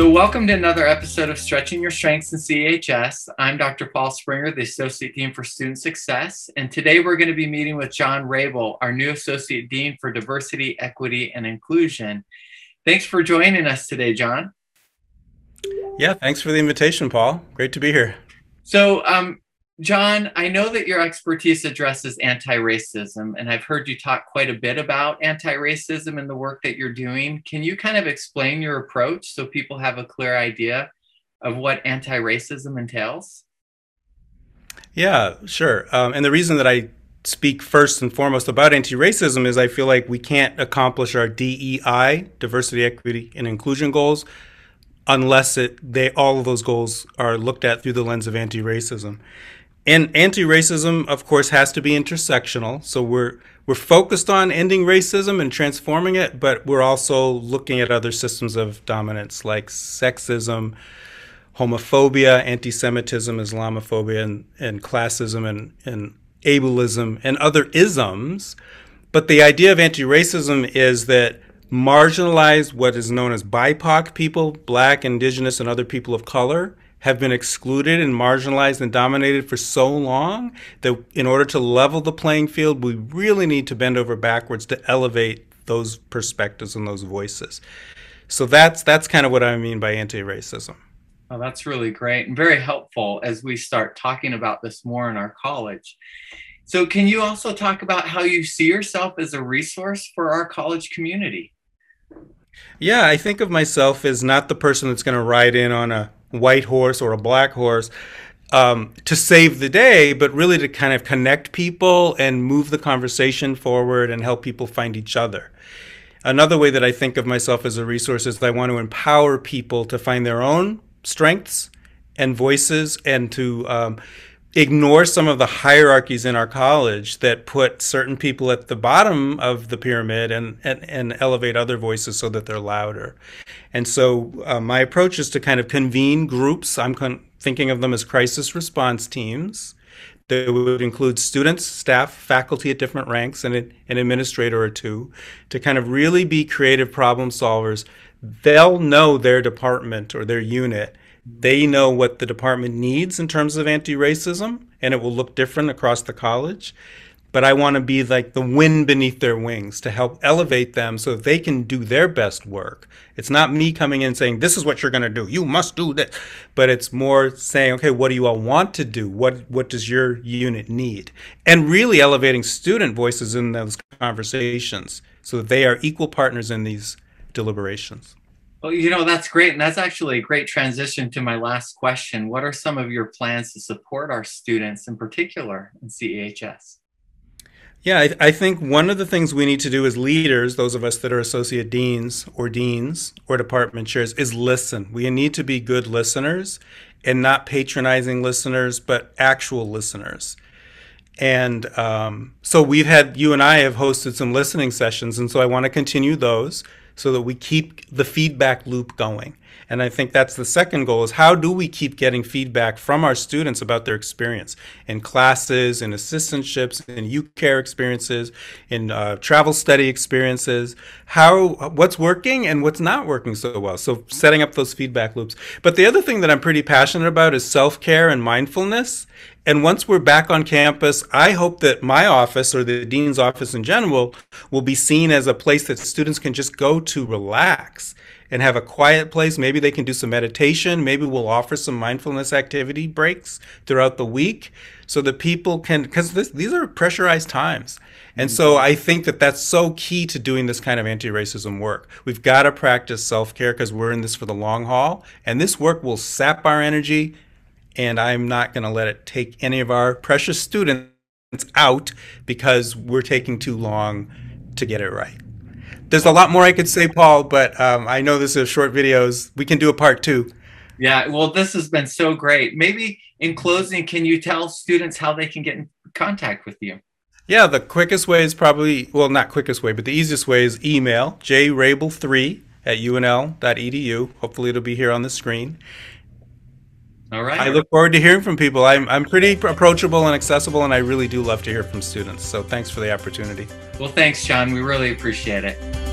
So, welcome to another episode of Stretching Your Strengths in CEHS. I'm Dr. Paul Springer, the Associate Dean for Student Success. And today we're going to be meeting with John Raible, our new Associate Dean for Diversity, Equity, and Inclusion. Thanks for joining us today, John. Yeah, thanks for the invitation, Paul. Great to be here. So, um, John, I know that your expertise addresses anti racism, and I've heard you talk quite a bit about anti racism and the work that you're doing. Can you kind of explain your approach so people have a clear idea of what anti racism entails? Yeah, sure. Um, and the reason that I speak first and foremost about anti racism is I feel like we can't accomplish our DEI, diversity, equity, and inclusion goals unless it they all of those goals are looked at through the lens of anti-racism and anti-racism of course has to be intersectional. So we're we're focused on ending racism and transforming it but we're also looking at other systems of dominance like sexism homophobia anti-semitism islamophobia and, and classism and, and ableism and other isms. But the idea of anti-racism is that marginalized what is known as bipoc people black indigenous and other people of color have been excluded and marginalized and dominated for so long that in order to level the playing field, we really need to bend over backwards to elevate those perspectives and those voices. So that's that's kind of what I mean by anti-racism. Oh, that's really great and very helpful as we start talking about this more in our college. So, can you also talk about how you see yourself as a resource for our college community? Yeah, I think of myself as not the person that's going to ride in on a white horse or a black horse um, to save the day, but really to kind of connect people and move the conversation forward and help people find each other. Another way that I think of myself as a resource is that I want to empower people to find their own strengths and voices and to um, ignore some of the hierarchies in our college that put certain people at the bottom of the pyramid and, and, and elevate other voices so that they're louder. And so uh, my approach is to kind of convene groups. I'm con- thinking of them as crisis response teams. They would include students, staff, faculty at different ranks, and an administrator or two to kind of really be creative problem solvers. They'll know their department or their unit they know what the department needs in terms of anti racism, and it will look different across the college. But I want to be like the wind beneath their wings to help elevate them so they can do their best work. It's not me coming in saying, This is what you're going to do. You must do this. But it's more saying, Okay, what do you all want to do? What, what does your unit need? And really elevating student voices in those conversations so that they are equal partners in these deliberations. Well, you know, that's great. And that's actually a great transition to my last question. What are some of your plans to support our students in particular in CEHS? Yeah, I, I, think one of the things we need to do as leaders, those of us that are associate deans or deans or department chairs, is listen. We need to be good listeners and not patronizing listeners, but actual listeners. And um, so we've had, you and I have hosted some listening sessions, and so I want to continue those so that we keep the feedback loop going. And I think that's the second goal is how do we keep getting feedback from our students about their experience in classes, in assistantships, in UCARE experiences, in uh, travel study experiences, how what's working and what's not working so well. So setting up those feedback loops. But the other thing that I'm pretty passionate about is self-care and mindfulness. And once we're back on campus, I hope that my office or the dean's office in general will be seen as a place that students can just go to relax and have a quiet place. Maybe they can do some meditation. Maybe we'll offer some mindfulness activity breaks throughout the week so that people can, because these are pressurized times. And so mm-hmm. I think that that's so key to doing this kind of anti racism work. We've got to practice self care because we're in this for the long haul. And this work will sap our energy and I'm not going to let it take any of our precious students out because we're taking too long to get it right. There's a lot more I could say, Paul, but um, I know this is short videos. We can do a part two. Yeah, well, this has been so great. Maybe in closing, can you tell students how they can get in contact with you? Yeah, the quickest way is probably, well, not quickest way, but the easiest way is email jraible3 at unl.edu. Hopefully, it'll be here on the screen. All right. I look forward to hearing from people. I'm, I'm pretty approachable and accessible, and I really do love to hear from students. So thanks for the opportunity. Well, thanks, John. We really appreciate it.